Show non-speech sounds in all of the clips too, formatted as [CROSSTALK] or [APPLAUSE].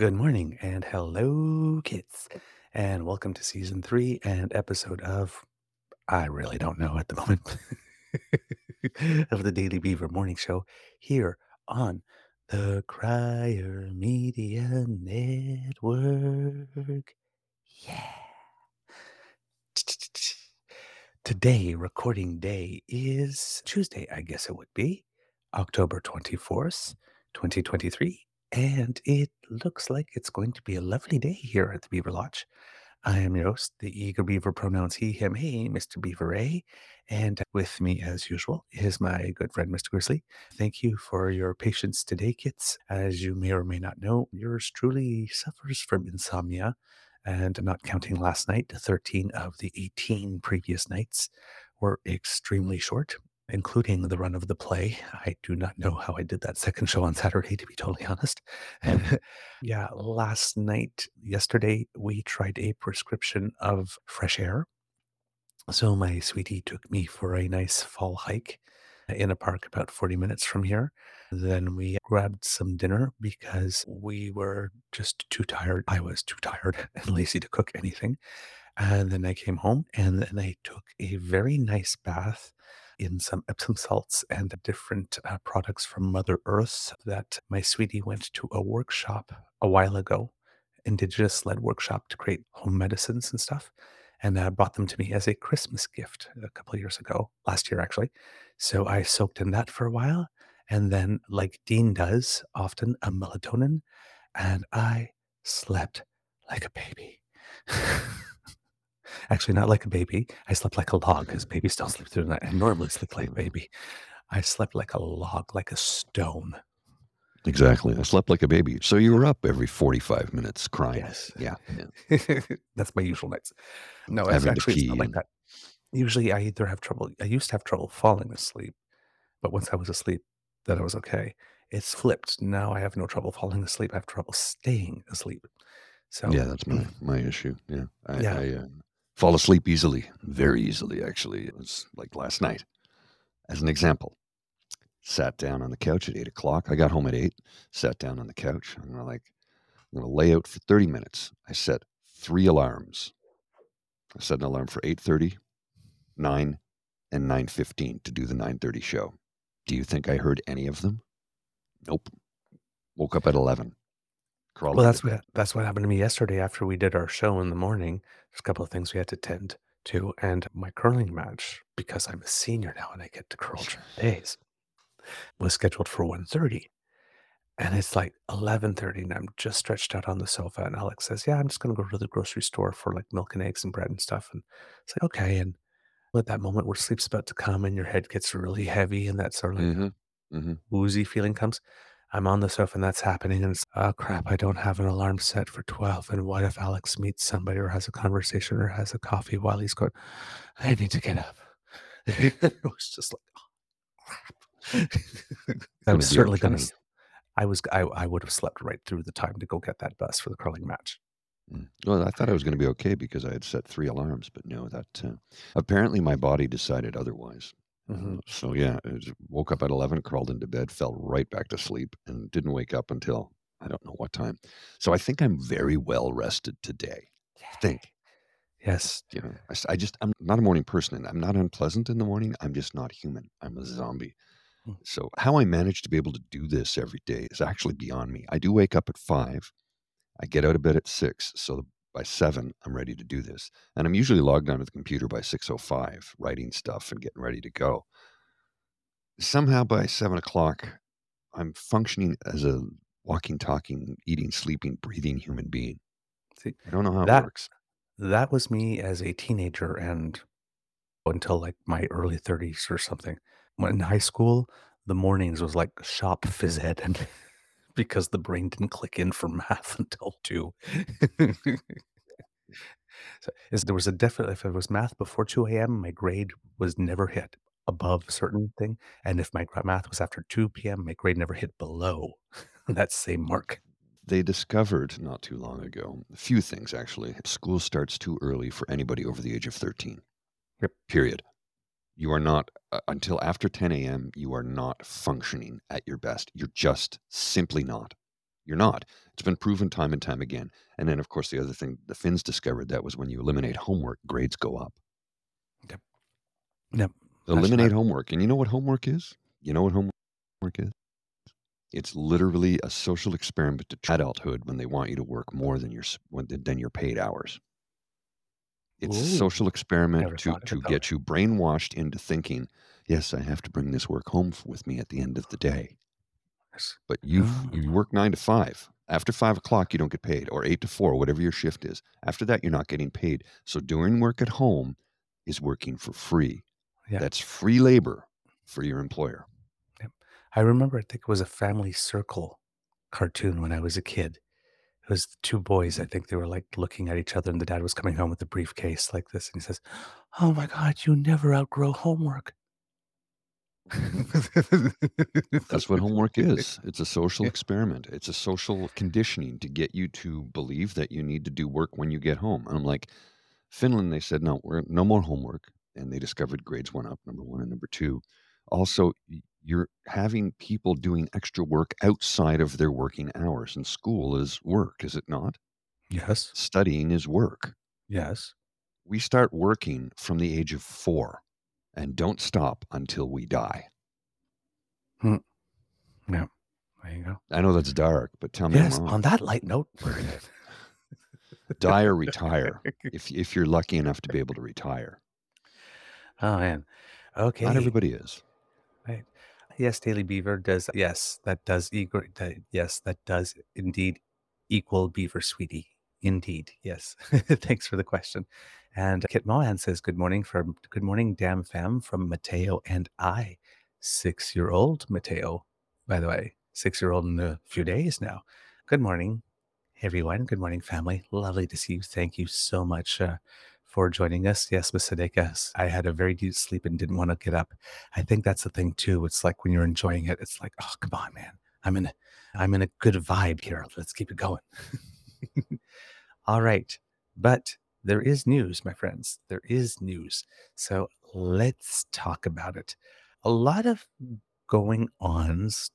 Good morning and hello, kids, and welcome to season three and episode of I really don't know at the [LAUGHS] moment of the Daily Beaver Morning Show here on the Crier Media Network. Yeah. Today, recording day is Tuesday, I guess it would be October 24th, 2023 and it looks like it's going to be a lovely day here at the Beaver Lodge. I am your host, the eager beaver pronouns he, him, he, Mr. Beaver A. And with me, as usual, is my good friend, Mr. Grizzly. Thank you for your patience today, kids. As you may or may not know, yours truly suffers from insomnia. And not counting last night, 13 of the 18 previous nights were extremely short including the run of the play. I do not know how I did that second show on Saturday, to be totally honest. Mm. [LAUGHS] yeah, last night, yesterday, we tried a prescription of fresh air. So my sweetie took me for a nice fall hike in a park about 40 minutes from here. Then we grabbed some dinner because we were just too tired. I was too tired [LAUGHS] and lazy to cook anything. And then I came home and then I took a very nice bath in some Epsom salts and different uh, products from Mother Earth that my sweetie went to a workshop a while ago, indigenous led workshop to create home medicines and stuff, and uh, brought them to me as a Christmas gift a couple of years ago, last year actually. So I soaked in that for a while, and then, like Dean does often, a melatonin, and I slept like a baby. [LAUGHS] Actually, not like a baby. I slept like a log because babies don't sleep through the night. I normally sleep like a baby. I slept like a log, like a stone. Exactly. I slept like a baby. So you were up every 45 minutes crying. Yes. Yeah. [LAUGHS] yeah. That's my usual nights. No, Having to actually it's not like that. Usually I either have trouble, I used to have trouble falling asleep, but once I was asleep, then I was okay. It's flipped. Now I have no trouble falling asleep. I have trouble staying asleep. So, yeah, that's my my issue. Yeah. I, yeah. I uh, fall asleep easily, very easily actually. It was like last night. As an example, sat down on the couch at eight o'clock. I got home at eight, sat down on the couch. I'm gonna like I'm gonna lay out for 30 minutes. I set three alarms. I set an alarm for 8:30, 9, and 9:15 to do the 9:30 show. Do you think I heard any of them? Nope. Woke up at 11. Well, that's what that's what happened to me yesterday after we did our show in the morning. There's a couple of things we had to tend to, and my curling match, because I'm a senior now and I get to curl during the days, was scheduled for 1.30. And it's like 11.30 and I'm just stretched out on the sofa. And Alex says, yeah, I'm just going to go to the grocery store for like milk and eggs and bread and stuff. And it's like, okay. And at that moment where sleep's about to come and your head gets really heavy and that sort of like Mm-hmm. Mm-hmm. woozy feeling comes, I'm on the sofa and that's happening, and it's, oh crap, I don't have an alarm set for 12. And what if Alex meets somebody or has a conversation or has a coffee while he's going, I need to get up? [LAUGHS] it was just like, oh, crap. I was certainly going to, I was, I, I would have slept right through the time to go get that bus for the curling match. Mm. Well, I thought I was going to be okay because I had set three alarms, but no, that uh, apparently my body decided otherwise. Mhm. Uh, so yeah, woke up at eleven, crawled into bed, fell right back to sleep, and didn't wake up until I don't know what time. So I think I'm very well rested today. I think Yes. you know, I, I just I'm not a morning person, and I'm not unpleasant in the morning. I'm just not human. I'm a zombie. Mm. So how I manage to be able to do this every day is actually beyond me. I do wake up at five. I get out of bed at six, so by seven I'm ready to do this, and I'm usually logged onto the computer by six oh five, writing stuff and getting ready to go. Somehow by seven o'clock, I'm functioning as a walking, talking, eating, sleeping, breathing human being. See, I don't know how That- it works. that was me as a teenager and until like my early 30s or something. When in high school, the mornings was like shop phys ed and [LAUGHS] because the brain didn't click in for [LAUGHS] math until two. so is there was a definite if it was math before 2 a.m., my grade was never hit above a certain thing. And if my math was after 2 p.m., my grade never hit below [LAUGHS] that same mark. They discovered not too long ago a few things actually. School starts too early for anybody over the age of 13. Yep. Period. You are not, uh, until after 10 a.m., you are not functioning at your best. You're just simply not. You're not. It's been proven time and time again. And then, of course, the other thing the Finns discovered that was when you eliminate homework, grades go up. Yep. Yep. Eliminate homework. And you know what homework is? You know what homework is? It's literally a social experiment to adulthood when they want you to work more than your when- than your paid hours. It's a social experiment to to it get you brainwashed into thinking, yes, I have to bring this work home with me at the end of the day. Yes. But you Oh. you work nine to five. After five o'clock, you don't get paid, or eight to four, whatever your shift is. After that, you're not getting paid. So doing work at home is working for free. Yeah. That's free labor for your employer. I remember, I think it was a Family Circle cartoon when I was a kid. It was the two boys. I mm-hmm. think they were like looking at each other, and the dad was coming home with a briefcase like this, and he says, "Oh my God, you never outgrow homework." That's what homework is. [LAUGHS] It's a social experiment. It's a social conditioning to get you to believe that you need to do work when you get home. And I'm like, Finland, they said, no, we're no more homework. And they discovered grades went up, number one. And number two, also, you're having people doing extra work outside of their working hours. And school is work, is it not? Yes, Studying is work. yes. We start working from the age of four and don't stop until we die. Hmm. Yeah. There you go. I know that's dark, but tell me Yes. On that light note, [LAUGHS] die or retire [LAUGHS] if if you're lucky enough to be able to retire. Oh man. Okay. Not everybody is. Yes, Daily Beaver does. Yes, that does equal. Yes, that does indeed equal Beaver, sweetie. Indeed. Yes. [LAUGHS] Thanks for the question. And Kit Mohan says, "Good morning from Good morning, damn fam, from Mateo and I, six-year-old Mateo. By the way, six-year-old in a few days now. Good morning, everyone. Good morning, family. Lovely to see you. Thank you so much." Uh, for joining us. Yes, Miss Sadeka, I had a very deep sleep and didn't want to get up. I think that's the thing too. It's like when you're enjoying it, it's like, oh, come on, man. I'm in a, I'm in a good vibe here. Let's keep it going. [LAUGHS] All right. But there is news, my friends. There is news. So let's talk about it. A lot of going ons,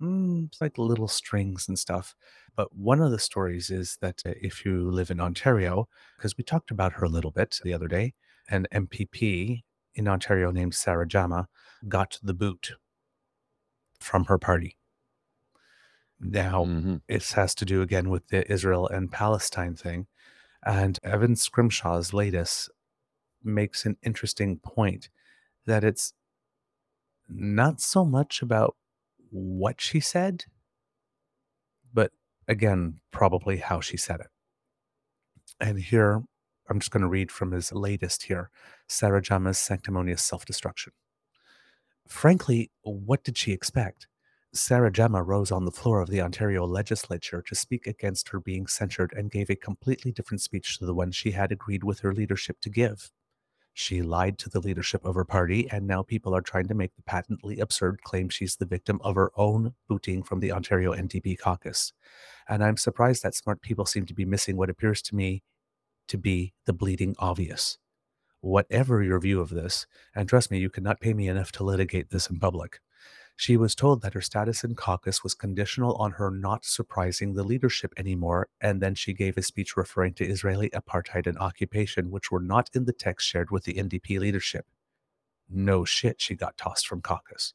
mm, it's like little strings and stuff. But one of the stories is that uh, if you live in Ontario, because we talked about her a little bit the other day, an MPP in Ontario named Sarah Jama got the boot from her party. Now, Mhm. it has to do again with the Israel and Palestine thing. And Evan Scrimshaw's latest makes an interesting point that it's not so much about what she said, but again, probably how she said it. And here, I'm just going to read from his latest here Sarah Jama's sanctimonious self destruction. Frankly, what did she expect? Sarah Jama rose on the floor of the Ontario legislature to speak against her being censured and gave a completely different speech to the one she had agreed with her leadership to give. She lied to the leadership of her party, and now people are trying to make the patently absurd claim she's the victim of her own booting from the Ontario NDP caucus. And I'm surprised that smart people seem to be missing what appears to me to be the bleeding obvious. Whatever your view of this, and trust me, you cannot pay me enough to litigate this in public. She was told that her status in caucus was conditional on her not surprising the leadership anymore, and then she gave a speech referring to Israeli apartheid and occupation, which were not in the text shared with the NDP leadership. No shit, she got tossed from caucus.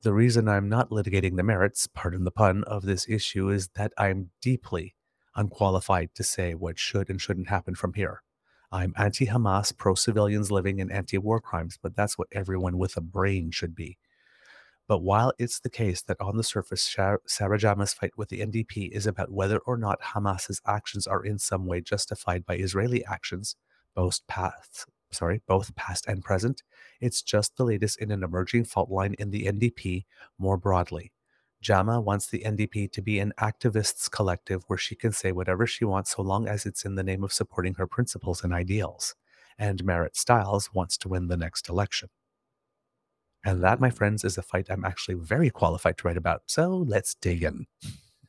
The reason I'm not litigating the merits, pardon the pun, of this issue is that I'm deeply unqualified to say what should and shouldn't happen from here. I'm anti Hamas, pro civilians living in anti war crimes, but that's what everyone with a brain should be. But while it's the case that on the surface, Sarah Jama's fight with the NDP is about whether or not Hamas's actions are in some way justified by Israeli actions, both past, sorry, both past and present, it's just the latest in an emerging fault line in the NDP more broadly. Jama wants the NDP to be an activists collective where she can say whatever she wants so long as it's in the name of supporting her principles and ideals. And Marit Stiles wants to win the next election. And that, my friends, is a fight I'm actually very qualified to write about. So let's dig in.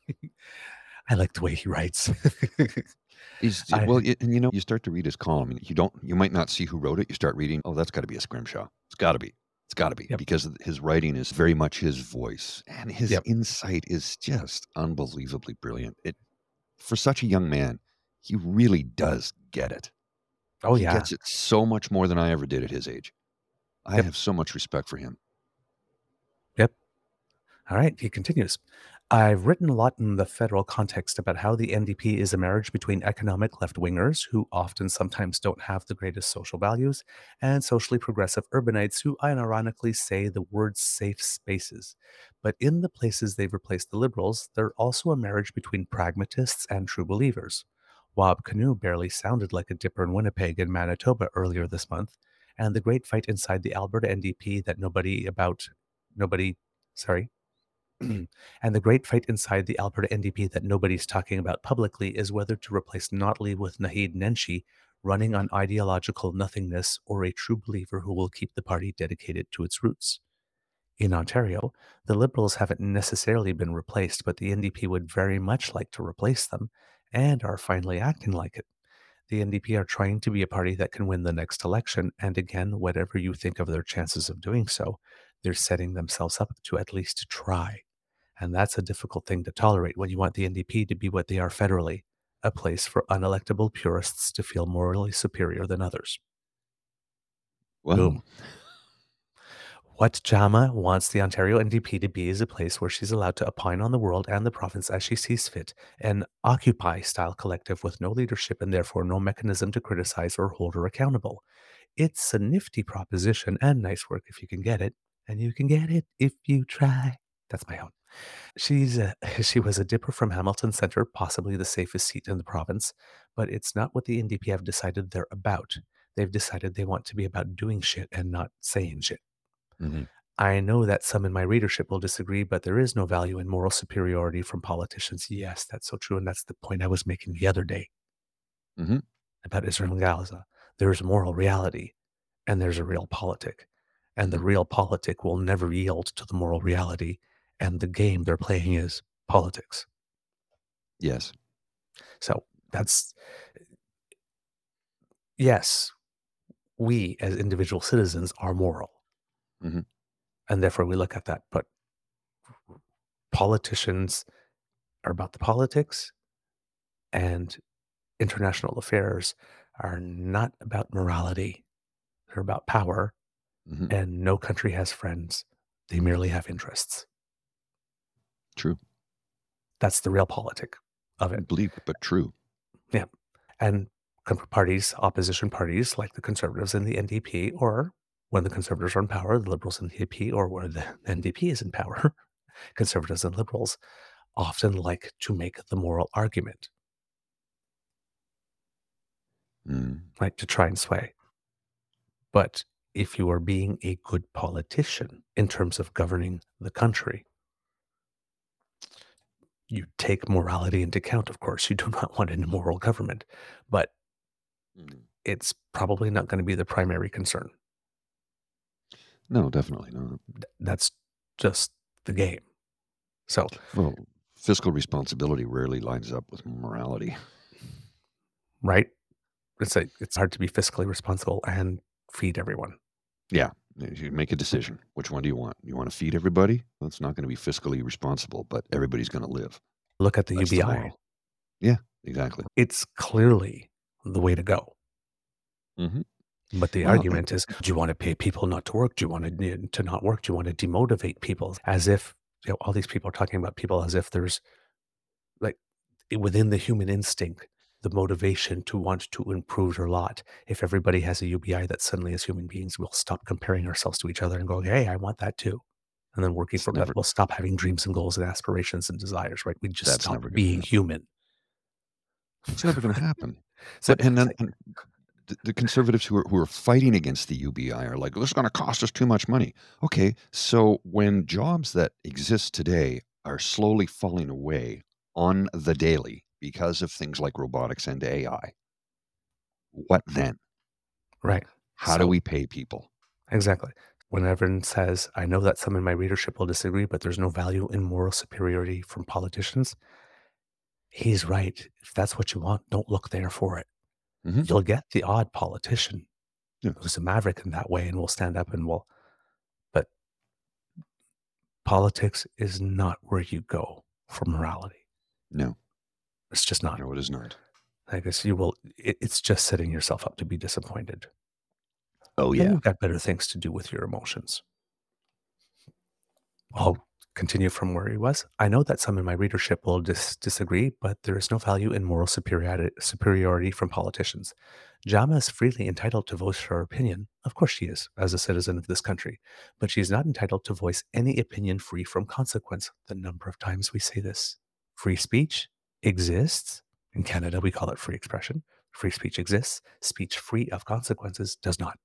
[LAUGHS] I like the way he writes. [LAUGHS] He's I- well, y- and you know, you start to read his column, and you don't, you might not see who wrote it. You start reading, oh, that's got to be a scrimshaw. It's got to be. It's got to be Yep. because his writing is very much his voice, and his Yep. insight is just unbelievably brilliant. It for such a young man, he really does get it. oh, he yeah. gets it so much more than I ever did at his age. I Yep. have so much respect for him. Yep. All right, he continues. I've written a lot in the federal context about how the NDP is a marriage between economic left wingers, who often sometimes don't have the greatest social values, and socially progressive urbanites who unironically say the word safe spaces. But in the places they've replaced the liberals, they're also a marriage between pragmatists and true believers. Wab Kinew barely sounded like a dipper in Winnipeg and Manitoba earlier this month, and the great fight inside the Alberta NDP that nobody about nobody sorry [CLEARS THROAT] [CLEARS THROAT] and the great fight inside the Alberta NDP that nobody's talking about publicly is whether to replace Notley with Naheed Nenshi, running on ideological nothingness, or a true believer who will keep the party dedicated to its roots. In Ontario, the Liberals haven't necessarily been replaced, but the NDP would very much like to replace them and are finally acting like it. The NDP are trying to be a party that can win the next election, and again, whatever you think of their chances of doing so, they're setting themselves up to at least try. And that's a difficult thing to tolerate when you want the NDP to be what they are federally a place for unelectable purists to feel morally superior than others. Well, Boom. What Jama wants the Ontario NDP to be is a place where she's allowed to opine on the world and the province as she sees fit, an Occupy style collective with no leadership and therefore no mechanism to criticize or hold her accountable. It's a nifty proposition and nice work if you can get it, and you can get it if you try. That's my own. She's a, [LAUGHS] she was a dipper from Hamilton Centre, possibly the safest seat in the province, but it's not what the NDP have decided they're about. They've decided they want to be about doing shit and not saying shit. Mhm. I know that some in my readership will disagree, but there is no value in moral superiority from politicians. Yes, that's so true. And that's the point I was making the other day Mhm. about Israel and Gaza. There's moral reality and there's a realpolitik. And the realpolitik will never yield to the moral reality. And the game they're playing is politics. yes, So that's, yes, we as individual citizens are moral. Mhm. And therefore we look at that. But politicians are about the politics, and international affairs are not about morality. They're about power, Mhm. and no country has friends. They merely have interests. true. That's the realpolitik of it. Bleak but true. Yeah. And parties, opposition parties like the Conservatives and the NDP, or when the Conservatives are in power, the Liberals and the NDP, or when the [LAUGHS] NDP is in power, [LAUGHS] Conservatives and Liberals often like to make the moral argument, Mm. right, to try and sway. But if you are being a good politician in terms of governing the country, You take morality into account, of course. You do [LAUGHS] not want an immoral government, but Mm. it's probably not going to be the primary concern. No, definitely not. That's just the game. So, Well, fiscal responsibility rarely lines up with morality. right? It's like it's hard to be fiscally responsible and feed everyone. Yeah. You make a decision. Which one do you want? You want to feed everybody? That's not going to be fiscally responsible, but everybody's going to live. Look at the That's UBI. moral. Yeah, exactly. it's clearly the way to go. hmm But the Well, argument is, do you want to pay people not to work? Do you want to to not work? Do you want to demotivate people? As if you know, all these people are talking about people as if there's like within the human instinct the motivation to want to improve their lot. If everybody has a UBI, that suddenly as human beings we'll stop comparing ourselves to each other and go, hey, I want that too. And then working never- that, we'll stop having dreams and goals and aspirations and desires, right? We just stop being happen. human. It's never going to happen. [LAUGHS] So But and then and the, conservatives who are who are fighting against the UBI are like, this is going to cost us too much money. Okay, so when jobs that exist today are slowly falling away on the daily because of things like robotics and AI, what then? right. How do we pay people? Exactly. When everyone says, I know that some in my readership will disagree, but there's no value in moral superiority from politicians. He's right. If that's what you want, don't look there for it. Mhm. You'll get the odd politician Yeah. who's a maverick in that way and will stand up and will, but politics is not where you go for morality. No, It's just not. no, it is not. I guess you will, it, it's just setting yourself up to be disappointed. Oh yeah, you've got better things to do with your emotions. I'll continue from where he was. I know that some in my readership will dis- disagree, but there is no value in moral superiority, superiority from politicians. Jama is freely entitled to voice her opinion. Of course, she is, as a citizen of this country, but she is not entitled to voice any opinion free from consequence. The number of times we say this free speech exists. In Canada, we call it free expression. Free speech exists. Speech free of consequences does not.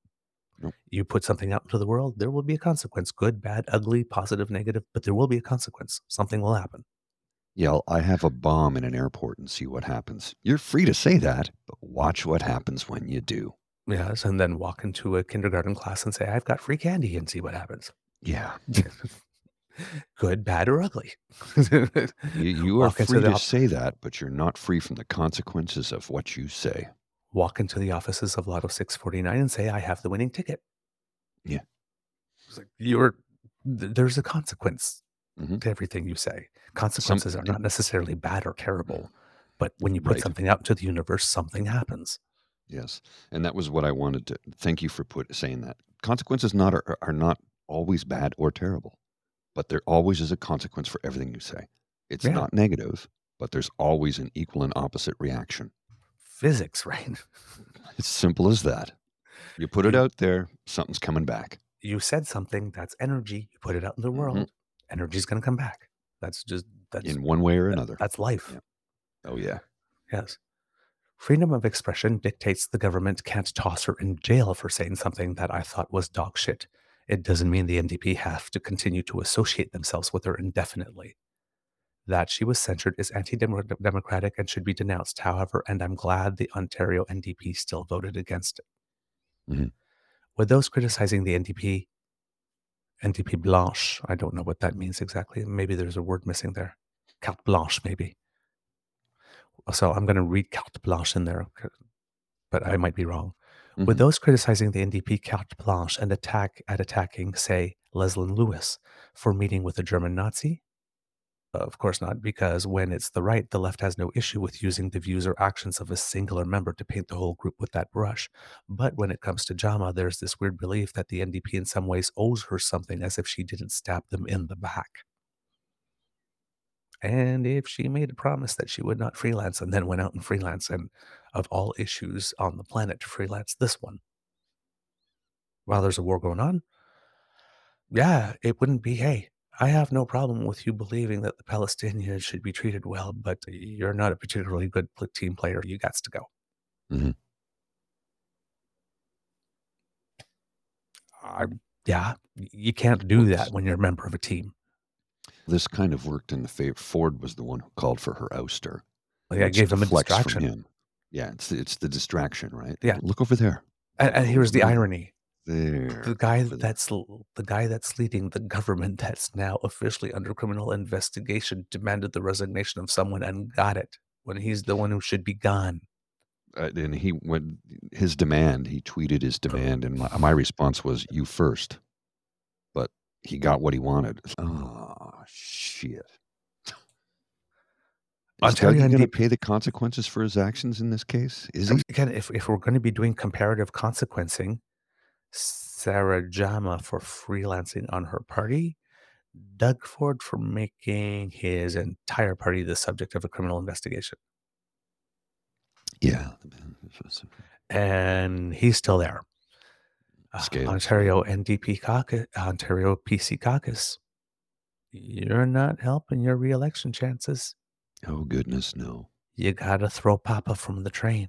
Nope. You put something out into the world, there will be a consequence good, bad, ugly, positive, negative, but there will be a consequence. Something will happen. yeah. I'll- I have a bomb in an airport and see what happens. You're free to say that, but watch what happens when you do. Yes. And then walk into a kindergarten class and say, I've got free candy and see what happens. Yeah, [LAUGHS] good, bad, or ugly. you, you [LAUGHS] are free to op- say that, but you're not free from the consequences of what you say. Walk into the offices of Lotto 649 and say, I have the winning ticket. Yeah. It's like, you're, th- there's a consequence Mhm. to everything you say. Consequences are not necessarily bad or terrible, but when you put Right. something out into the universe, something happens. Yes, and that was what I wanted to. Thank you for put saying that. Consequences not are, are not always bad or terrible, but there always is a consequence for everything you say. It's Yeah. not negative, but there's always an equal and opposite reaction. Physics, [LAUGHS] right? It's simple as that. You put it out there, something's coming back. You said something that's energy, you put it out in the Mhm. world, energy's going to come back. That's just, that's, in one way or that- another. that's life. Yeah. Oh yeah, Yes. Freedom of expression dictates the government can't toss her in jail for saying something that I thought was dog shit. It doesn't mean the NDP have to continue to associate themselves with her indefinitely. That she was censured is anti democratic and should be denounced, however, and I'm glad the Ontario NDP still voted against it. Mhm. With those criticizing the NDP, NDP Blanche, I don't know what that means exactly. Maybe there's a word missing there. Carte Blanche, maybe. So I'm going to read carte blanche in there, but I might be wrong. With Mhm. those criticizing the NDP carte blanche and attack at attacking, say, Leslyn Lewis for meeting with a German Nazi? Of course not, because when it's the right, the left has no issue with using the views or actions of a singular member to paint the whole group with that brush. But when it comes to Jama, there's this weird belief that the NDP in some ways owes her something as if she didn't stab them in the back. And if she made a promise that she would not freelance and then went out and freelance, and of all issues on the planet to freelance this one, while there's a war going on, yeah, it wouldn't be, hey, I have no problem with you believing that the Palestinians should be treated well, but you're not a particularly good team player. You got to go. Mhm. I, yeah, you can't do that when you're a member of a team. This kind of worked in the favor. Ford was the one who called for her ouster. Like, I gave him a from distraction. him. Yeah, it's it's the distraction, right? Yeah. Look over there. And, and here's the irony: There. the guy that's the guy that's leading the government that's now officially under criminal investigation demanded the resignation of someone and got it when he's the one who should be gone. Uh, and he when his demand, he tweeted his demand, and my, my response was, "You first. But he got what he wanted. Oh shit! Is Ontario Dougie going to pay the consequences for his actions in this case? Is he? again, if if we're going to be doing comparative consequencing, Sarah Jama for freelancing on her party, Doug Ford for making his entire party the subject of a criminal investigation, Yeah. and he's still there. Uh, Ontario NDP caucus, Ontario PC caucus. You're not helping your reelection chances. Oh goodness, no. You gotta throw Papa from the train.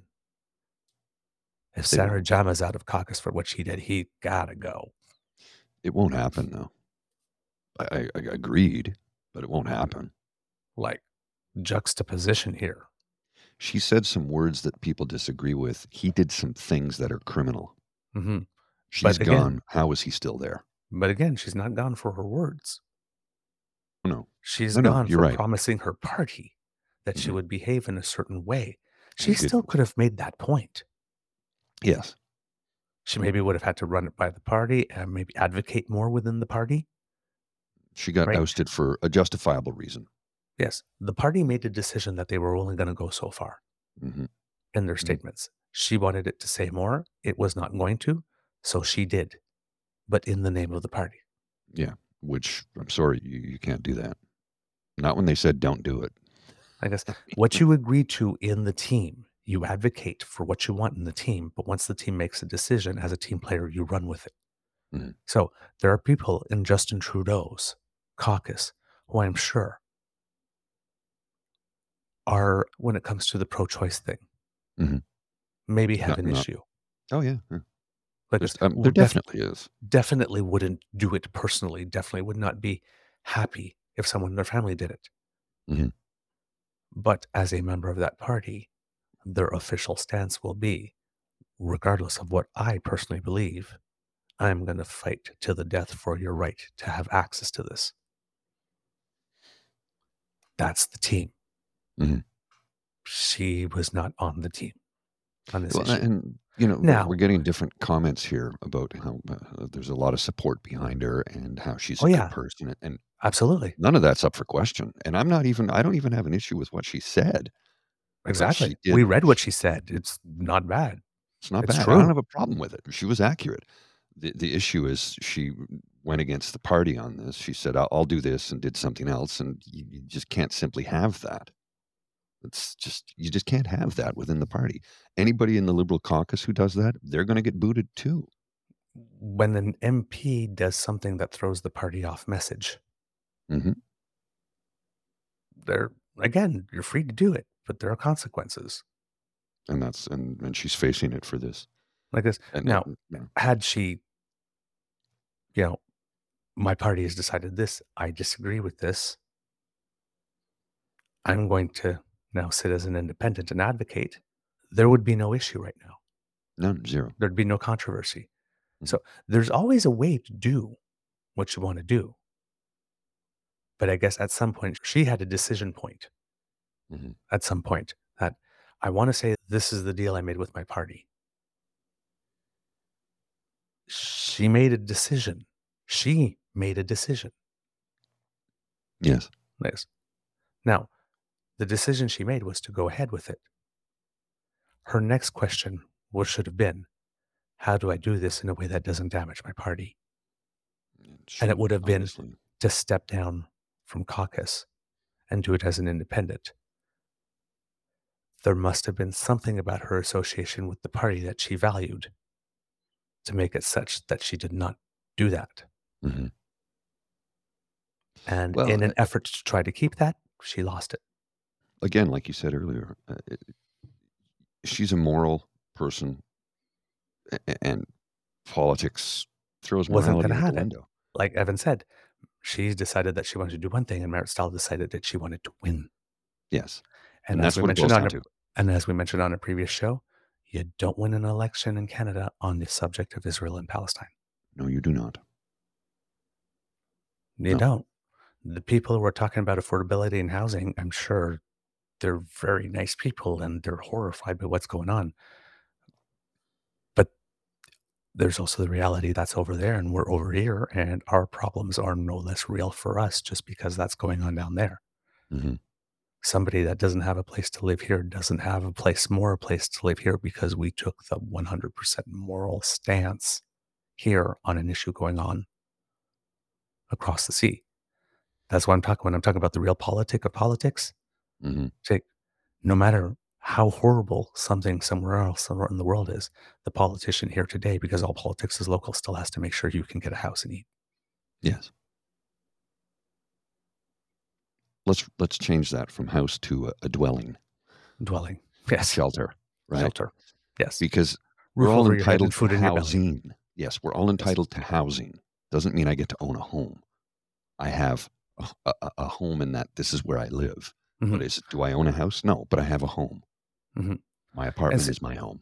If Sarah. Jama's out of caucus for what she did, he gotta go. It won't happen though. I, I, I agreed, but it won't happen. Like juxtaposition here. She said some words that people disagree with. He did some things that are criminal. hmm She's again- gone. How is he still there? But again, she's not gone for her words. No. She's No, no, gone you're for right. promising her party that she Mhm. would behave in a certain way. She did- still could have made that point. Yes. She maybe would have had to run it by the party and maybe advocate more within the party. She got Right. ousted for a justifiable reason. Yes, the party made a decision that they were only going to go so far hmm in their Mhm. statements. She wanted it to say more. It was not going to, so she did, but in the name of the party. Yeah. Which I'm sorry, you, you can't do that. Not when they said don't do it. I guess what you [LAUGHS] agree to in the team, you advocate for what you want in the team, but once the team makes a decision as a team player, you run with it. Mhm. So there are people in Justin Trudeau's caucus who I'm sure are, when it comes to the pro choice thing, Mhm. maybe have Not- an not- issue. Oh yeah, yeah. There's- um, there def- definitely is. definitely wouldn't do it personally, definitely would not be happy if someone in their family did it. Mhm. But as a member of that party, their official stance will be regardless of what I personally believe, I'm going to fight to the death for your right to have access to this. That's the team. Mhm. She was not on the team on this Well, issue. and you know, Now- we're getting different comments here about how uh, there's a lot of support behind her and how she's a Oh, good yeah. person, and Absolutely. none of that's up for question. And I'm not even. I don't even have an issue with what she said. Exactly. did- We read what she said. It's not bad. It's not It's bad. I don't have a problem with it. She was accurate. The the issue is she went against the party on this. She said, "I'll, I'll do this," and did something else, and you, you just can't simply have that. It's just you just can't have that within the party. Anybody in the Liberal caucus who does that, they're going to get booted too. When an MP does something that throws the party off message, mm-hmm. they're again, you're free to do it, but there are consequences. And that's and and she's facing it for this. Like this. And Now, yeah. had she, you know, my party has decided this, I disagree with this. I'm going to now sit as an independent and advocate. There would be no issue right now. none zero. There'd be no controversy. Mhm. So there's always a way to do what you want to do. But I guess at some point, she had a decision point Mhm. at some point that I want to say this is the deal I made with my party. She made a decision. She made a decision. Yes. Nice. Now, the decision she made was to go ahead with it. Her next question was should have been, how do I do this in a way that doesn't damage my party? And it would have been to step down from caucus and do it as an independent. There must have been something about her association with the party that she valued to make it such that she did not do that. Mhm. And Well, in an effort to try to keep that, she lost it. again, like you said earlier, uh, it, she's a moral person, a- a- and politics throws Wasn't morality gonna out have the it. window. Like Evan said, She decided that she wanted to do one thing, and Marit Stiles decided that she wanted to win. Yes. And, And as that's we what mentioned on a, and as we mentioned on a previous show, you don't win an election in Canada on the subject of Israel and Palestine. No, you do not. You No. don't. The people who are talking about affordability and housing, I'm sure they're very nice people and they're horrified by what's going on. But there's also the reality that's over there and we're over here, and our problems are no less real for us just because that's going on down there. hmm Somebody that doesn't have a place to live here doesn't have a place, more a place to live here because we took the 100% moral stance here on an issue going on across the sea. That's what I'm talking when I'm talking about the realpolitik of politics. hmm Say, no matter how horrible something somewhere else somewhere in the world is, the politician here today, because all politics is local, still has to make sure you can get a house and eat. Yes. Let's let's change that from house to a, a dwelling, Dwelling. Yes. shelter, right? Shelter. Yes. Because Roof we're all over your head and entitled to food in your belly. housing. Yes, we're all entitled to housing. Doesn't mean I get to own a home. I have a, a, a home in that this is where I live. Mhm. But is do I own a house? No, but I have a home. Mhm. My apartment s- is my home.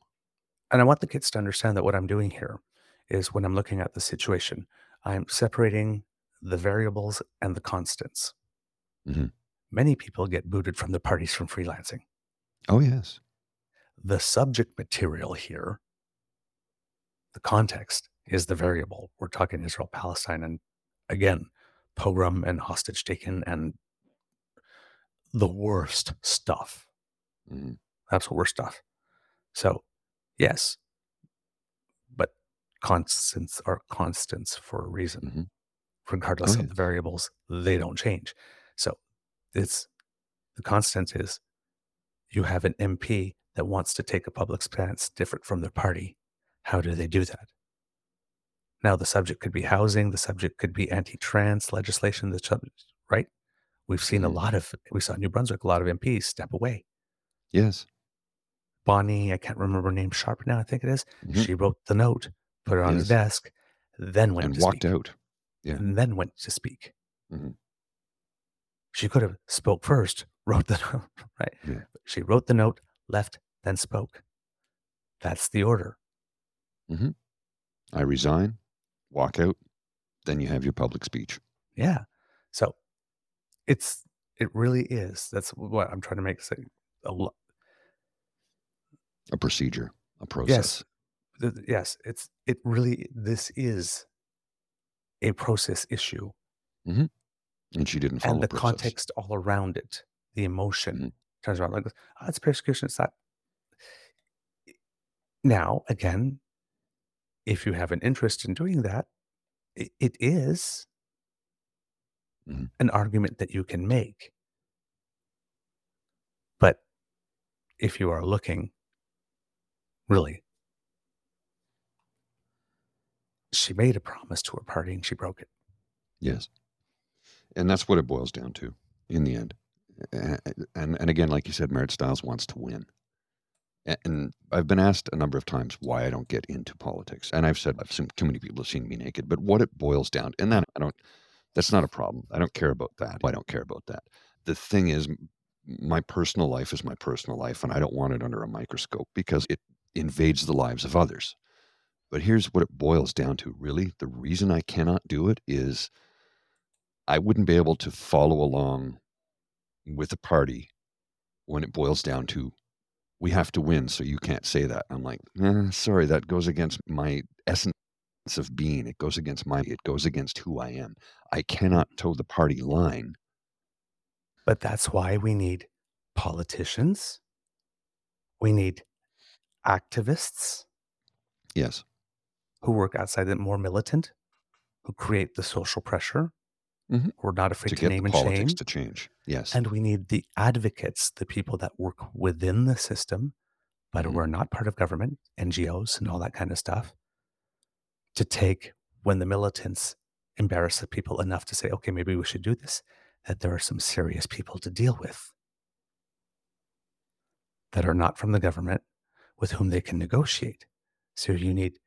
And I want the kids to understand that what I'm doing here is when I'm looking at the situation, I'm separating the variables and the constants. Mhm. Many people get booted from the parties from freelancing. Oh yes. The subject material here, the context, is the variable. We're talking Israel, Palestine, and again, pogrom and hostage taken and the worst stuff. Mhm. absolute worst stuff. So, yes, but constants are constants for a reason. Mhm. Regardless Oh, of the variables, they don't change. So, it's the constant is you have an MP that wants to take a public stance different from their party. How do they do that? Now, the subject could be housing, the subject could be anti trans legislation, the subject, right? We've seen a Mhm. lot of, we saw in New Brunswick, a lot of MPs step away. Yes. Bonnie, I can't remember her name, Sharp now, I think it is. Mhm. She wrote the note, put it on his Yes. desk, then went And walked speak. out. Yeah. And then went to speak. Mhm. She could have spoke first, [LAUGHS] wrote the note, right? Yeah. She wrote the note, left, then spoke. That's the order. Mm-hmm. I resign, walk out, then you have your public speech. Yeah. So it's it really is. That's what I'm trying to make say. A lo- A procedure, a process. yes, th- yes. It's it really. This is a process issue, mm-hmm. And she didn't follow and the process. context all around it, the emotion Mhm. turns around like, oh, it's persecution. It's that. Now, again, if you have an interest in doing that, it, it is Mhm. an argument that you can make. But if you are looking, really, she made a promise to her party and she broke it. Yes. And that's what it boils down to in the end. A- a- And and again, like you said, Marit Stiles wants to win. And I've been asked a number of times why I don't get into politics. And I've said I've seen too many people have seen me naked. But what it boils down and that I don't that's not a problem. I don't care about that. I don't care about that. The thing is my personal life is my personal life and I don't want it under a microscope because it invades the lives of others. But here's what it boils down to really. The reason I cannot do it is I wouldn't be able to follow along with a party when it boils down to we have to win, so you can't say that. I'm like, eh, sorry, that goes against my essence of being. It goes against my. It goes against who I am. I cannot toe the party line. But that's why we need politicians, we need activists Yes, who work outside that more militant, who create the social pressure, Mhm. who are not to afraid to, get name the and shame. to change. Yes, And we need the advocates, the people that work within the system, but Mhm. who are not part of government, NGOs, and all that kind of stuff, to take when the militants embarrass the people enough to say, okay, maybe we should do this, that there are some serious people to deal with that are not from the government with whom they can negotiate. So you need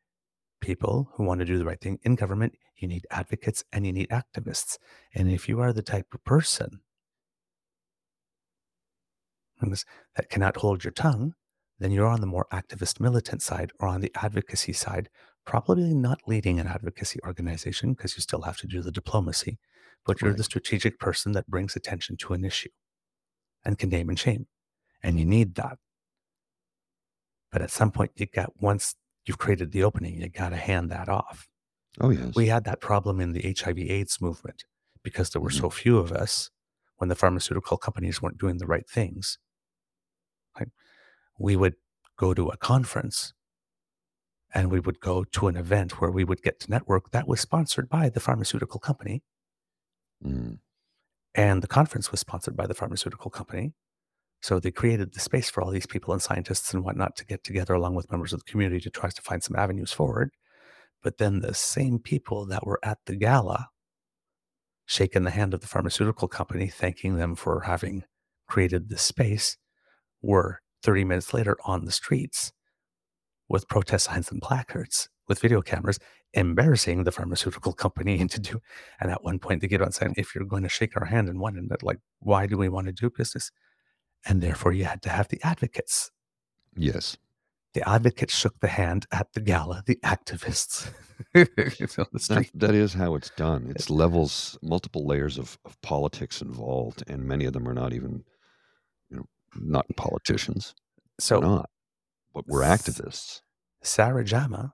people who want to do the right thing in government, you need advocates and you need activists. And if you are the type of person that cannot hold your tongue, then you're on the more activist militant side or on the advocacy side, probably not leading an advocacy organization because you still have to do the diplomacy, but you're Right. the strategic person that brings attention to an issue and can name and shame. And you need that. But at some point, you got once you've created the opening, you got to hand that off. Oh yes. We had that problem in the HIV AIDS movement because there were Mhm. so few of us when the pharmaceutical companies weren't doing the right things. Like we would go to a conference and we would go to an event where we would get to network that was sponsored by the pharmaceutical company Mm. and the conference was sponsored by the pharmaceutical company. So they created the space for all these people and scientists and whatnot to get together along with members of the community to try to find some avenues forward. But then the same people that were at the gala shaking the hand of the pharmaceutical company, thanking them for having created this space, were 30 minutes later on the streets with protest signs and placards with video cameras embarrassing the pharmaceutical company [LAUGHS] into do and at one point they get on saying if you're going to shake our hand and one and like why do we want to do business and therefore you had to have the advocates Yes. The advocates shook the hand at the gala the activists [LAUGHS] on the That, street that is how it's done. It's levels, multiple layers of, of politics involved, and many of them are not even, you know, not politicians. so We're not, but we're activists. Sarah Jama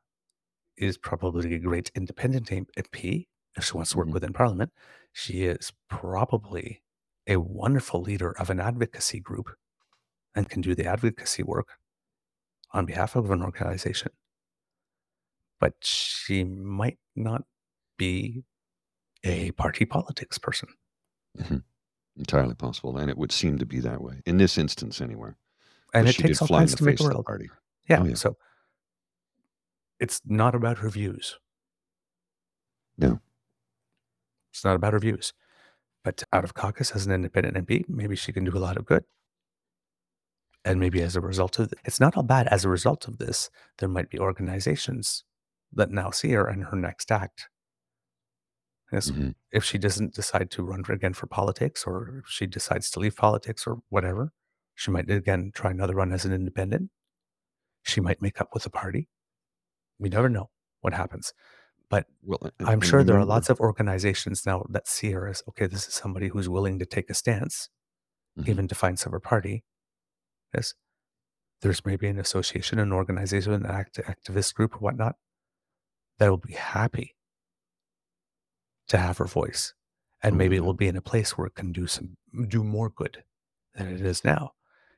is probably a great independent MP if she wants to work Mhm. within Parliament. She is probably a wonderful leader of an advocacy group and can do the advocacy work on behalf of an organization. But she might not be a party politics person. Mm-hmm. Entirely possible, and it would seem to be that way in this instance, anyway. And it takes all kinds the to make a world. party. Yeah, Oh, yeah. So it's not about her views. No. It's not about her views. But out of caucus as an independent MP, maybe she can do a lot of good. And maybe as a result of it's not all bad. As a result of this, there might be organizations that now see her and her next act. Yes, Mhm. if she doesn't decide to run again for politics or if she decides to leave politics or whatever, she might again try another run as an independent. She might make up with a party. We never know what happens. But Well, I'm sure there are lots of organizations now that see her as okay, this is somebody who's willing to take a stance, Mhm. even to find some of her party. Yes. There's maybe an association, an organization, an act, activist group, or whatnot that will be happy to have her voice. And maybe mm-hmm. it will be in a place where it can do some do more good than it is now.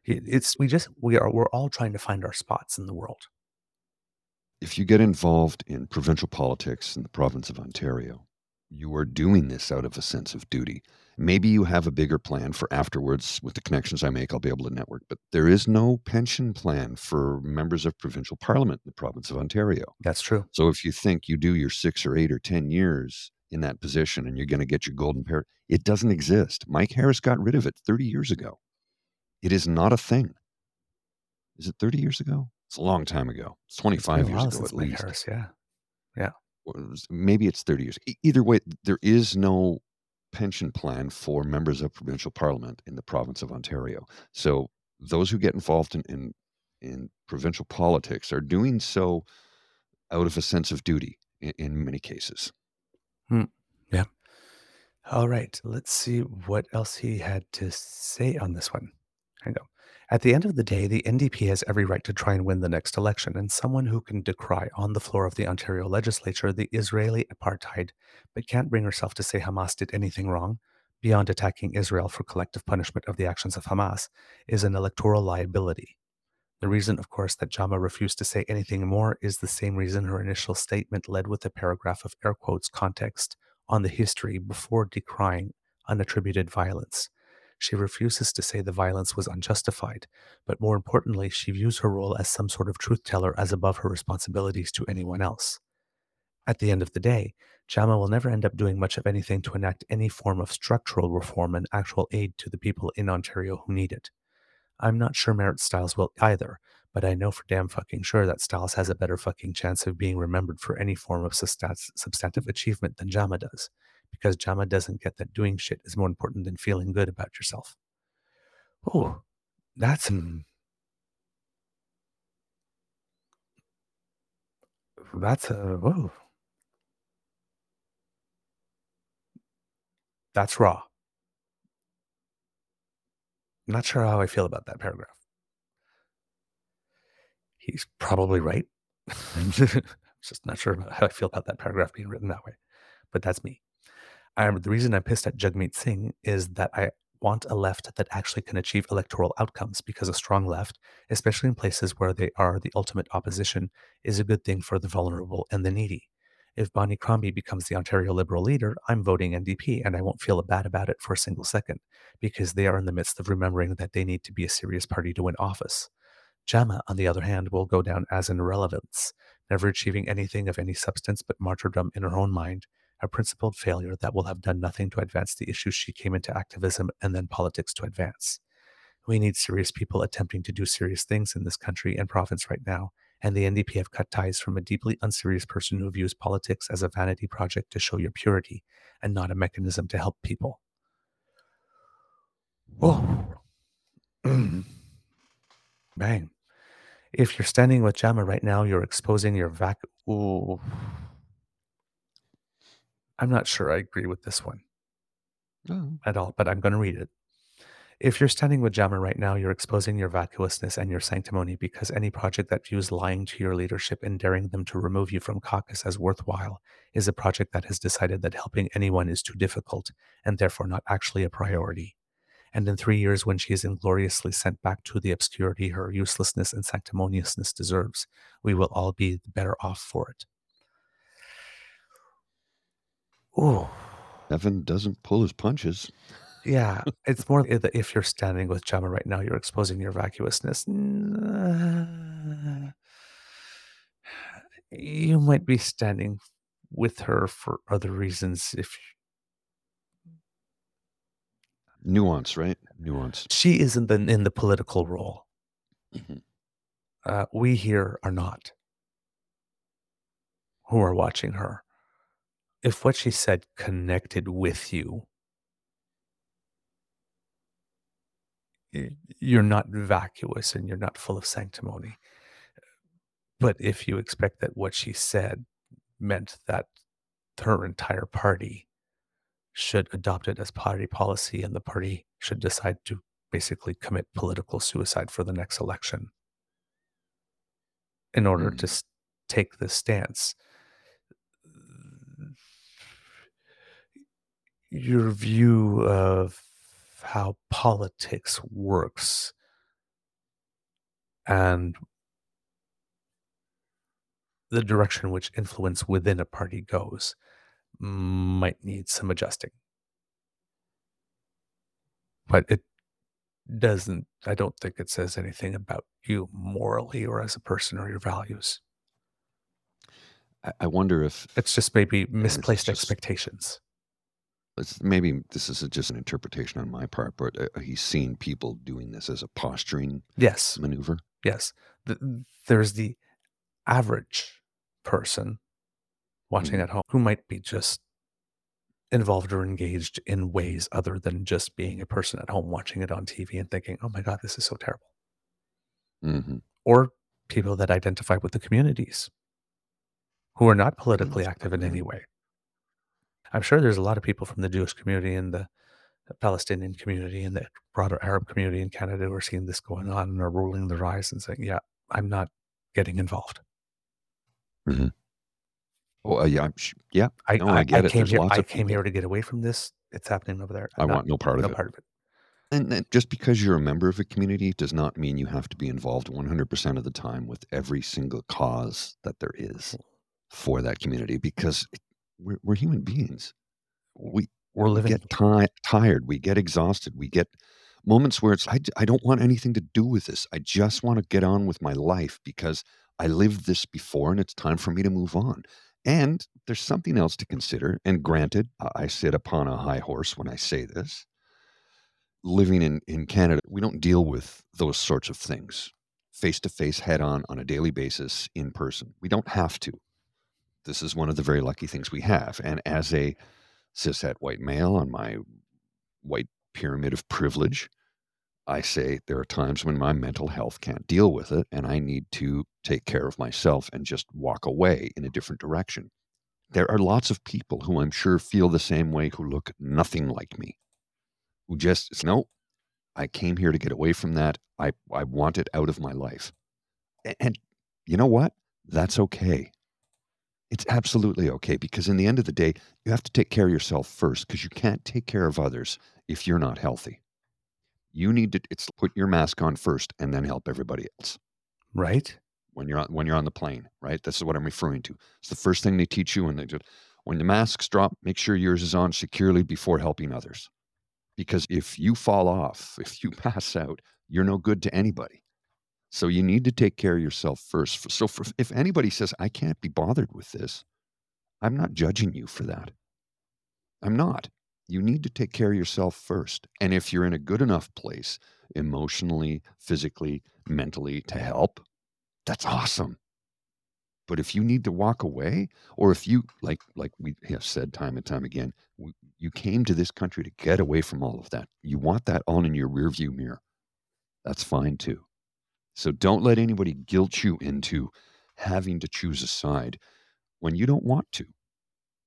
It- It's we just we are we're all trying to find our spots in the world. if you get involved in provincial politics in the province of Ontario, you are doing this out of a sense of duty. Maybe you have a bigger plan for afterwards with the connections I make, I'll be able to network, but there is no pension plan for members of provincial parliament in the province of Ontario. That's true. So if you think you do your six or eight or 10 years in that position and you're going to get your golden parrot, it doesn't exist. Mike Harris got rid of it 30 years ago. It is not a thing. Is it 30 years ago? It's a long time ago. It's It's been a 25 years ago at Mike least. Harris, yeah. Was- maybe it's 30 years. Either way, there is no pension plan for members of provincial parliament in the province of Ontario. So those who get involved in, in, in provincial politics are doing so out of a sense of duty in, in many cases. Hmm. Yeah. All right, let's see what else he had to say on this one. I go. At the end of the day, the NDP has every right to try and win the next election, and someone who can decry on the floor of the Ontario legislature the Israeli apartheid, but can't bring herself to say Hamas did anything wrong, beyond attacking Israel for collective punishment of the actions of Hamas, is an electoral liability. The reason, of course, that Jama refused to say anything more is the same reason her initial statement led with a paragraph of air quotes context on the history before decrying unattributed violence. She refuses to say the violence was unjustified, but more importantly, she views her role as some sort of truth teller as above her responsibilities to anyone else. At the end of the day, JAMA will never end up doing much of anything to enact any form of structural reform and actual aid to the people in Ontario who need it. I'm not sure Marit Stiles will either, but I know for damn fucking sure that Styles has a better fucking chance of being remembered for any form of substantive achievement than Jama does, because Jama doesn't get that doing shit is more important than feeling good about yourself. Oh, that's that's a whoa. That's raw. Not sure how I feel about that paragraph. He's probably right. [LAUGHS] I'm just not sure how I feel about that paragraph being written that way, but that's me. I'm, the reason I'm pissed at Jagmeet Singh is that I want a left that actually can achieve electoral outcomes because a strong left, especially in places where they are the ultimate opposition, is a good thing for the vulnerable and the needy. If Bonnie Crombie becomes the Ontario Liberal leader, I'm voting NDP and I won't feel bad about it for a single second because they are in the midst of remembering that they need to be a serious party to win office. Jama, on the other hand, will go down as an irrelevance, never achieving anything of any substance but martyrdom in her own mind, a principled failure that will have done nothing to advance the issues she came into activism and then politics to advance. We need serious people attempting to do serious things in this country and province right now, and the NDP have cut ties from a deeply unserious person who views politics as a vanity project to show your purity and not a mechanism to help people. Whoa. [CLEARS THROAT] Bang. If you're standing with Jama right now, you're exposing your vac. Ooh. I'm not sure I agree with this one Oh, at all, but I'm going to read it. If you're standing with Jama right now, you're exposing your vacuousness and your sanctimony because any project that views lying to your leadership and daring them to remove you from caucus as worthwhile is a project that has decided that helping anyone is too difficult and therefore not actually a priority. And in three years, when she is ingloriously sent back to the obscurity her uselessness and sanctimoniousness deserves, we will all be the better off for it. Ooh. Evan doesn't pull his punches. Yeah, [LAUGHS] it's more that if you're standing with Jama right now, you're exposing your vacuousness. You might be standing with her for other reasons. If Nuance, right? Nuance. she is in the in the political role, Mhm. uh, we here are not. Who are watching her? If what she said connected with you, you're not vacuous and you're not full of sanctimony. But if you expect that what she said meant that her entire party should adopt it as party policy and the party should decide to basically commit political suicide for the next election in order Hmm. to take this stance, your view of how politics works and the direction which influence within a party goes might need some adjusting. But it doesn't, I don't think it says anything about you morally or as a person or your values. I, wonder if It's just maybe misplaced just- expectations. It's maybe this is just an interpretation on my part, but uh, he's seen people doing this as a posturing Yes, maneuver. yes. Th- there's the average person watching Mhm. at home who might be just involved or engaged in ways other than just being a person at home watching it on TV and thinking, oh my God, this is so terrible. hmm Or people that identify with the communities who are not politically Mm, active in any way. I'm sure there's a lot of people from the Jewish community and the Palestinian community and the broader Arab community in Canada who are seeing this going on and are rolling their eyes and saying, yeah, I'm not getting involved. Oh, uh, yeah, I'm sh- yeah. I, No, I, I get it. came There's here. I came people. here to get away from this. It's happening over there. I I'm not- want no part of it. no part of it. And, and just because you're a member of a community does not mean you have to be involved 100% of the time with every single cause that there is for that community because it, we're, we're human beings. We, We're we living. get ti- tired, we get exhausted, we get moments where it's, I, I don't want anything to do with this. I just want to get on with my life because I lived this before and it's time for me to move on. And there's something else to consider. And granted, I I sit upon a high horse when I say this. Living in, in Canada, we don't deal with those sorts of things face to face, head on, on a daily basis in person. We don't have to. This is one of the very lucky things we have. And as a cishet white male on my white pyramid of privilege, I say there are times when my mental health can't deal with it and I need to take care of myself and just walk away in a different direction. There are lots of people who I'm sure feel the same way who look nothing like me, who just, no, I came here to get away from that. I, I want it out of my life. And, and you know what? That's okay. It's absolutely okay because in the end of the day, you have to take care of yourself first because you can't take care of others if you're not healthy. You need to it's put your mask on first and then help everybody else Right? when you're on when you're on the plane, right? This is what I'm referring to. It's the first thing they teach you when they do when the masks drop, make sure yours is on securely before helping others. Because if you fall off, [LAUGHS] if you pass out, you're no good to anybody. So you need to take care of yourself first. So for, if anybody says I can't be bothered with this, I'm not judging you for that. I'm not. You need to take care of yourself first. And if you're in a good enough place emotionally, physically, mentally to help, that's awesome. But if you need to walk away, or if you like, like we have said time and time again, you came to this country to get away from all of that. You want that on in your rearview mirror. That's fine too. So don't let anybody guilt you into having to choose a side when you don't want to.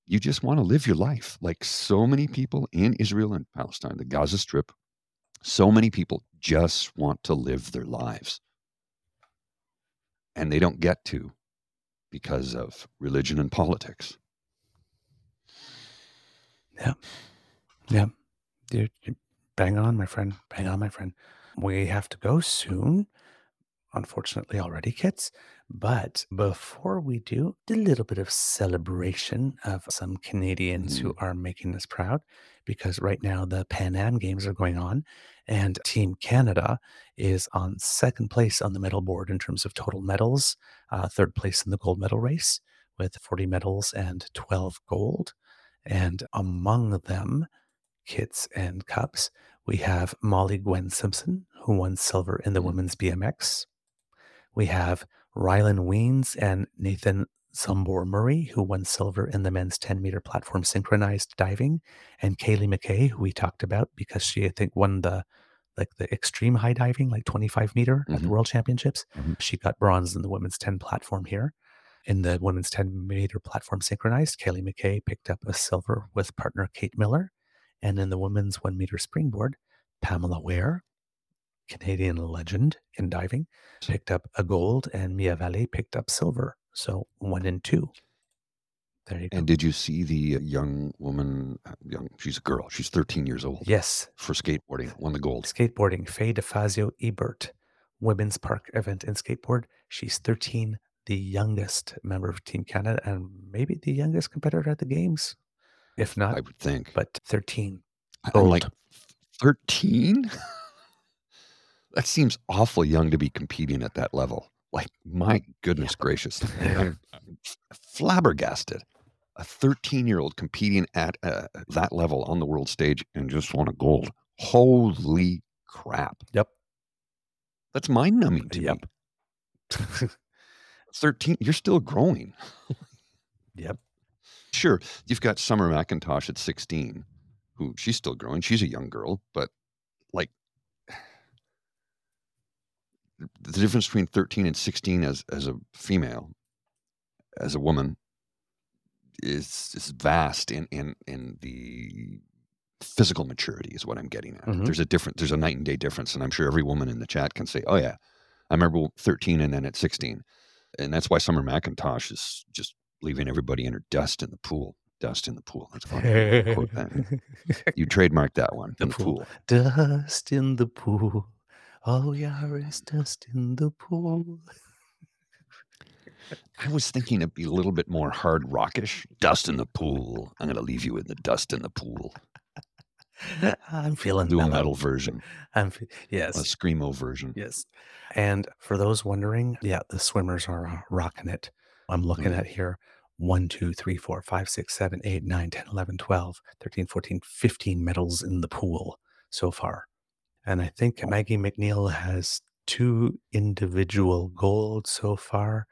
You just want to live your life like so many people in Israel and Palestine, the Gaza Strip. So many people just want to live their lives. And they don't get to because of religion and politics. You're, you're bang on, my friend. Bang on, my friend. We have to go soon. Unfortunately, already, kids. But before we do, a little bit of celebration of some Canadians who are making us proud because right now the Pan Am Games are going on and Team Canada is on second place on the medal board in terms of total medals, uh, third place in the gold medal race with 40 medals and 12 gold. And among them, kits and cups, we have Molly Gwen Simpson, who won silver in the Mm. women's BMX. We have Rylan Wiens and Nathan Zsombor-Murray, who won silver in the men's 10 meter platform synchronized diving, and Caeli McKay, who we talked about because she, I think, won the like the extreme high diving, like 25 meter at the Mhm. World Championships. Mhm. She got bronze in the women's 10 platform here. In the women's 10 meter platform synchronized, Caeli McKay picked up a silver with partner Kate Miller. And in the women's one meter springboard, Pamela Ware, Canadian legend in diving, picked up a gold, and Mia Vallée picked up silver. So one and two. There you go. And did you see the uh, young woman? uh, Young, she's a girl. She's 13 years old yes, for skateboarding. Won the gold. skateboarding, Fay De Fazio Ebert, women's park event in skateboard. She's 13, the youngest member of Team Canada, and maybe the youngest competitor at the games. If not, I would think. but 13. I- I'm like 13. [LAUGHS] that seems awful young to be competing at that level. Like my goodness [LAUGHS] gracious, I'm, I'm flabbergasted. A 13 year old competing at uh, that level on the world stage and just won a gold. Holy crap! Yep. That's mind numbing to Yep. me. [LAUGHS] 13, you're still growing. yep. Sure, you've got Summer McIntosh at 16, who she's still growing. She's a young girl, but like the difference between 13 and 16 as as a female, as a woman, is is vast in in in the physical maturity is what I'm getting at. Mhm. There's a different there's a night and day difference, and I'm sure every woman in the chat can say, "Oh yeah, I remember 13 and then at 16," and that's why Summer McIntosh is just leaving everybody in her dust in the pool. Dust in the pool. That's fun. Quote that. [LAUGHS] You trademark that one. The in the pool. pool. Dust in the pool. All we are is dust in the pool. [LAUGHS] I was thinking it'd be a little bit more hard rockish. Dust in the pool. I'm gonna leave you in the dust in the pool. I'm feeling Do a metal version, I'm fe- a screamo version. yes. And for those wondering, yeah, the swimmers are uh, rocking it. I'm looking Mm. at here 1, 2, 3, 4, 5, 6, 7, 8, 9, 10, 11, 12, 13, 14, 15 medals in the pool so far. And I think Maggie Mac Neil has two individual gold so far.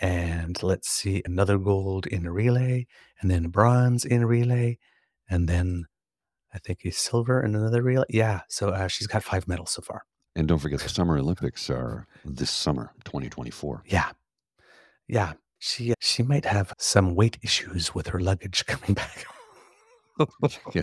And let's see, another gold in relay, and then bronze in relay, and then I think a silver in another relay. Yeah, so uh, she's got five medals so far. And don't forget the [LAUGHS] Summer Olympics are this summer, 2024. Yeah, yeah. She she might have some weight issues with her luggage [LAUGHS] coming back. [LAUGHS] yeah,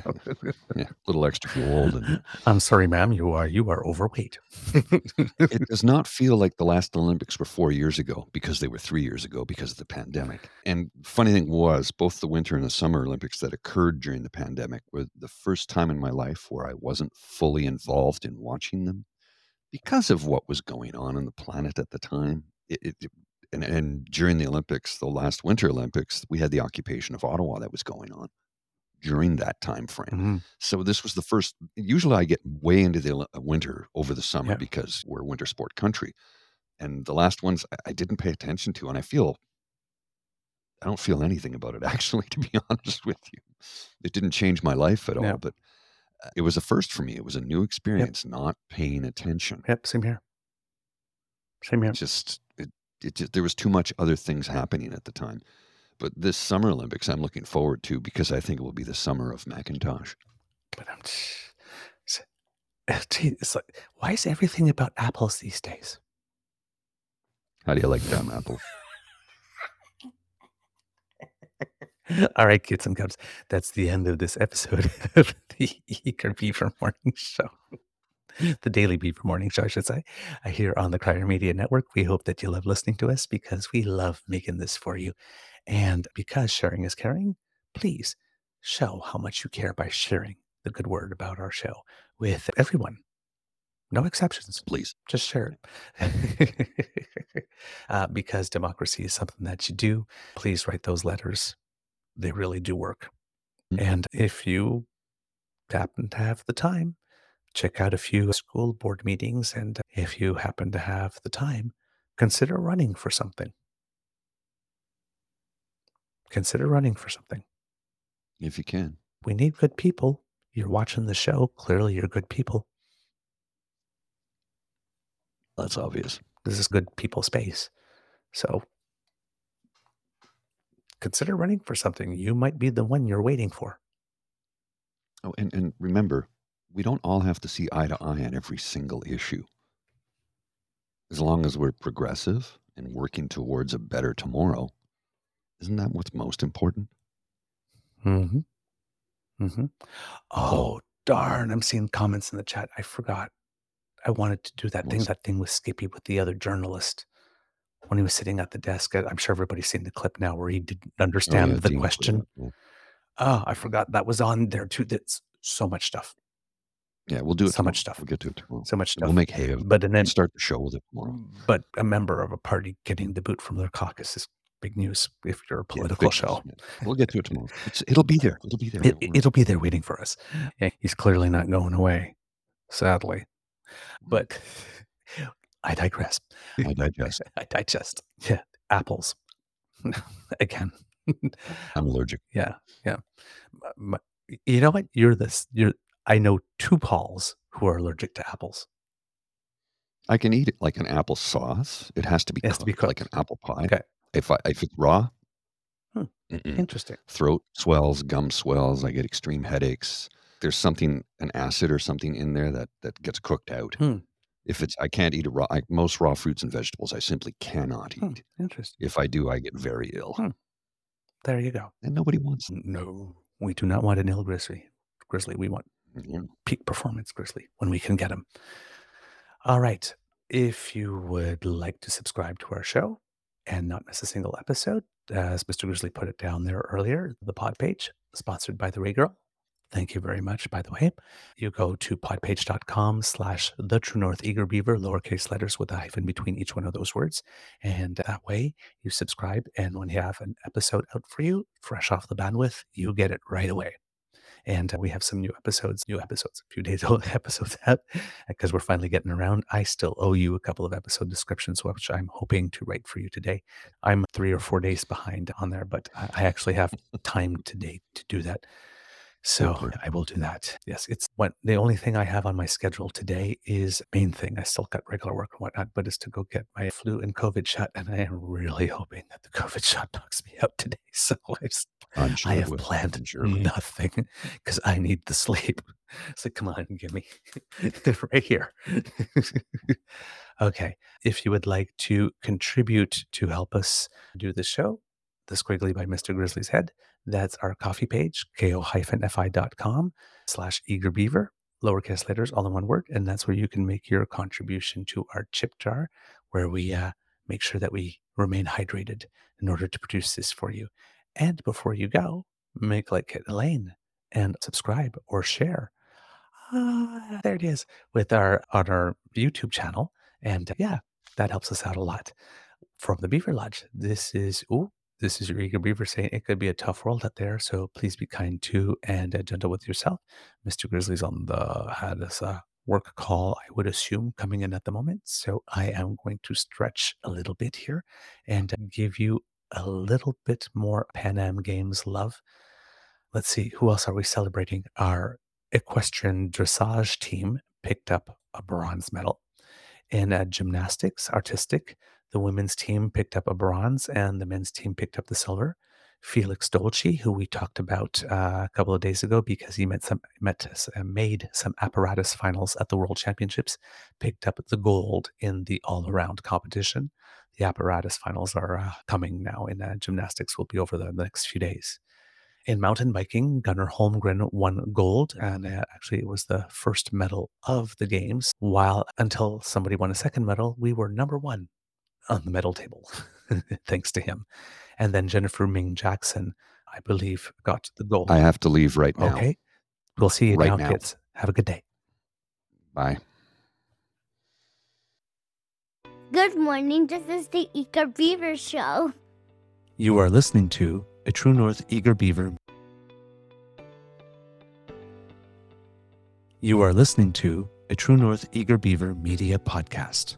yeah, a little extra gold. And I'm sorry, ma'am. You are you are overweight. it does not feel like the last Olympics were four years ago because they were three years ago because of the pandemic. And funny thing was, both the Winter and the Summer Olympics that occurred during the pandemic were the first time in my life where I wasn't fully involved in watching them because of what was going on on the planet at the time. It, it, and, and during the Olympics, the last Winter Olympics, we had the occupation of Ottawa that was going on during that time frame. Mhm. So this was the first. Usually, I get way into the winter over the summer Yeah. because we're a winter sport country, and the last ones I- didn't pay attention to, and I feel I don't feel anything about it [LAUGHS] actually. To be [LAUGHS] honest with you, it didn't change my life at all, Yeah. but uh, it was a first for me. It was a new experience, not paying attention. Yep, same here. Same here. Just it, it just there was too much other things happening at the time. But this Summer Olympics, I'm looking forward to because I think it will be the summer of McIntosh. But I'm it's, uh, it's like, why is everything about apples these days? How do you like them, Apple? [LAUGHS] All right, kids and cubs, that's the end of this episode [LAUGHS] of the Eager Beaver Morning Show. The Daily Beaver Morning Show, I should say, here on the Crier Media Network. We hope that you love listening to us because we love making this for you. And because sharing is caring, please show how much you care by sharing the good word about our show with everyone. No exceptions. Please. Just share it. [LAUGHS] uh, because democracy is something that you do. Please write those letters. They really do work. Mhm. And if you happen to have the time, check out a few school board meetings. And if you happen to have the time, consider running for something. Consider running for something. If you can. We need good people. You're watching the show. Clearly, you're good people. That's obvious. this is good people space. So consider running for something. You might be the one you're waiting for. Oh, and, and remember, we don't all have to see eye to eye on every single issue. As long as we're progressive and working towards a better tomorrow, isn't that what's most important? Mm-hmm. Mm-hmm. Oh, darn. I'm seeing comments in the chat. I forgot. I wanted to do that thing, that thing with Skippy with the other journalist when he was sitting at the desk. I'm sure everybody's seen the clip now where he didn't Oh, understand yeah, the Dean question. yeah. Oh, I forgot that was on there too. That's so much stuff. Yeah, we'll do it. So much stuff. We'll get to it tomorrow. So much stuff. We'll make hay of it. but and then start the show with it tomorrow. but a member of a party getting the boot from their caucus is big news if you're a political big show. news. We'll get to it tomorrow. It's, it'll be there. It'll be there. It, it'll be there waiting for us. Yeah, he's clearly not going away, sadly. But I digress. I digest. [LAUGHS] I digest. Yeah, apples. [LAUGHS] Again. I'm allergic. yeah, yeah. M- m- You know what? You're this. You're. I know two Pauls who are allergic to apples. I can eat it like an apple sauce. It has to be, It has to be cooked like an apple pie. Okay. If I if it's raw, Hmm. Interesting. throat swells, gum swells. I get extreme headaches. There's something, an acid or something in there that that gets cooked out. Hmm. If it's, I can't eat a raw. I, most raw fruits and vegetables, I simply cannot Hmm, eat. Interesting. If I do, I get very ill, Hmm. There you go. and nobody wants. No, we do not want an ill grizzly. Grizzly. We want Yeah. peak performance grizzly when we can get them. All right. If you would like to subscribe to our show and not miss a single episode, as Mr. Grizzly put it down there earlier, the pod page, sponsored by the Ray Girl. Thank you very much, by the way. You go to podpage.com slash the true north eager beaver, lowercase letters with a hyphen between each one of those words. And that way you subscribe. And when you have an episode out for you, fresh off the bandwidth, you get it right away. And uh, we have some new episodes, new episodes, a few days [LAUGHS] old episodes out because we're finally getting around. I still owe you a couple of episode descriptions, which I'm hoping to write for you today. I'm three or four days behind on there, but I I actually have time today to do that. So. I will do that. Yes, it's what the only thing I have on my schedule today is main thing. I still got regular work and whatnot, but is to go get my flu and COVID shot, and I am really hoping that the COVID [LAUGHS] shot knocks me out today. [LAUGHS] So I just sure I have planned Surely. nothing [LAUGHS] because I need the sleep. So come on, give me right here. okay. If you would like to contribute to help us do the show, The Squiggly by Mr. Grizzly's Head, that's our coffee page, ko-fi.com slash eager beaver, lowercase letters, all in one word. And that's where you can make your contribution to our chip jar, where we uh, make sure that we remain hydrated in order to produce this for you. And before you go, make like Elaine and subscribe or share. Ah, there it is with our on our YouTube channel. And yeah, that helps us out a lot. From the Beaver Lodge, this is ooh, this is your eager beaver saying it could be a tough world out there. So please be kind to and uh, gentle with yourself. Mr. Grizzly's on the had this uh, work call, I would assume, coming in at the moment. So I am going to stretch a little bit here and give you a little bit more Pan Am Games love. Let's see, who else are we celebrating? Our equestrian dressage team picked up a bronze medal. In uh, gymnastics, artistic, the women's team picked up a bronze and the men's team picked up the silver. Felix Dolci, who we talked about uh, a couple of days ago because he met some met uh, made some apparatus finals at the World Championships, picked up the gold in the all-around competition. The apparatus finals are uh, coming now, and uh, gymnastics will be over the next few days. In mountain biking, Gunnar Holmgren won gold, and uh, actually it was the first medal of the games. While until somebody won a second medal, we were number one on the medal table, [LAUGHS] thanks to him. And then Jennifer Ming Jackson, I believe, got the gold. I have to leave right now. okay, we'll see you Right now, now. kids. Have a good day. Bye. Good morning, this is the Eager Beaver Show. You are listening to a True North Eager Beaver. You are listening to a True North Eager Beaver media podcast.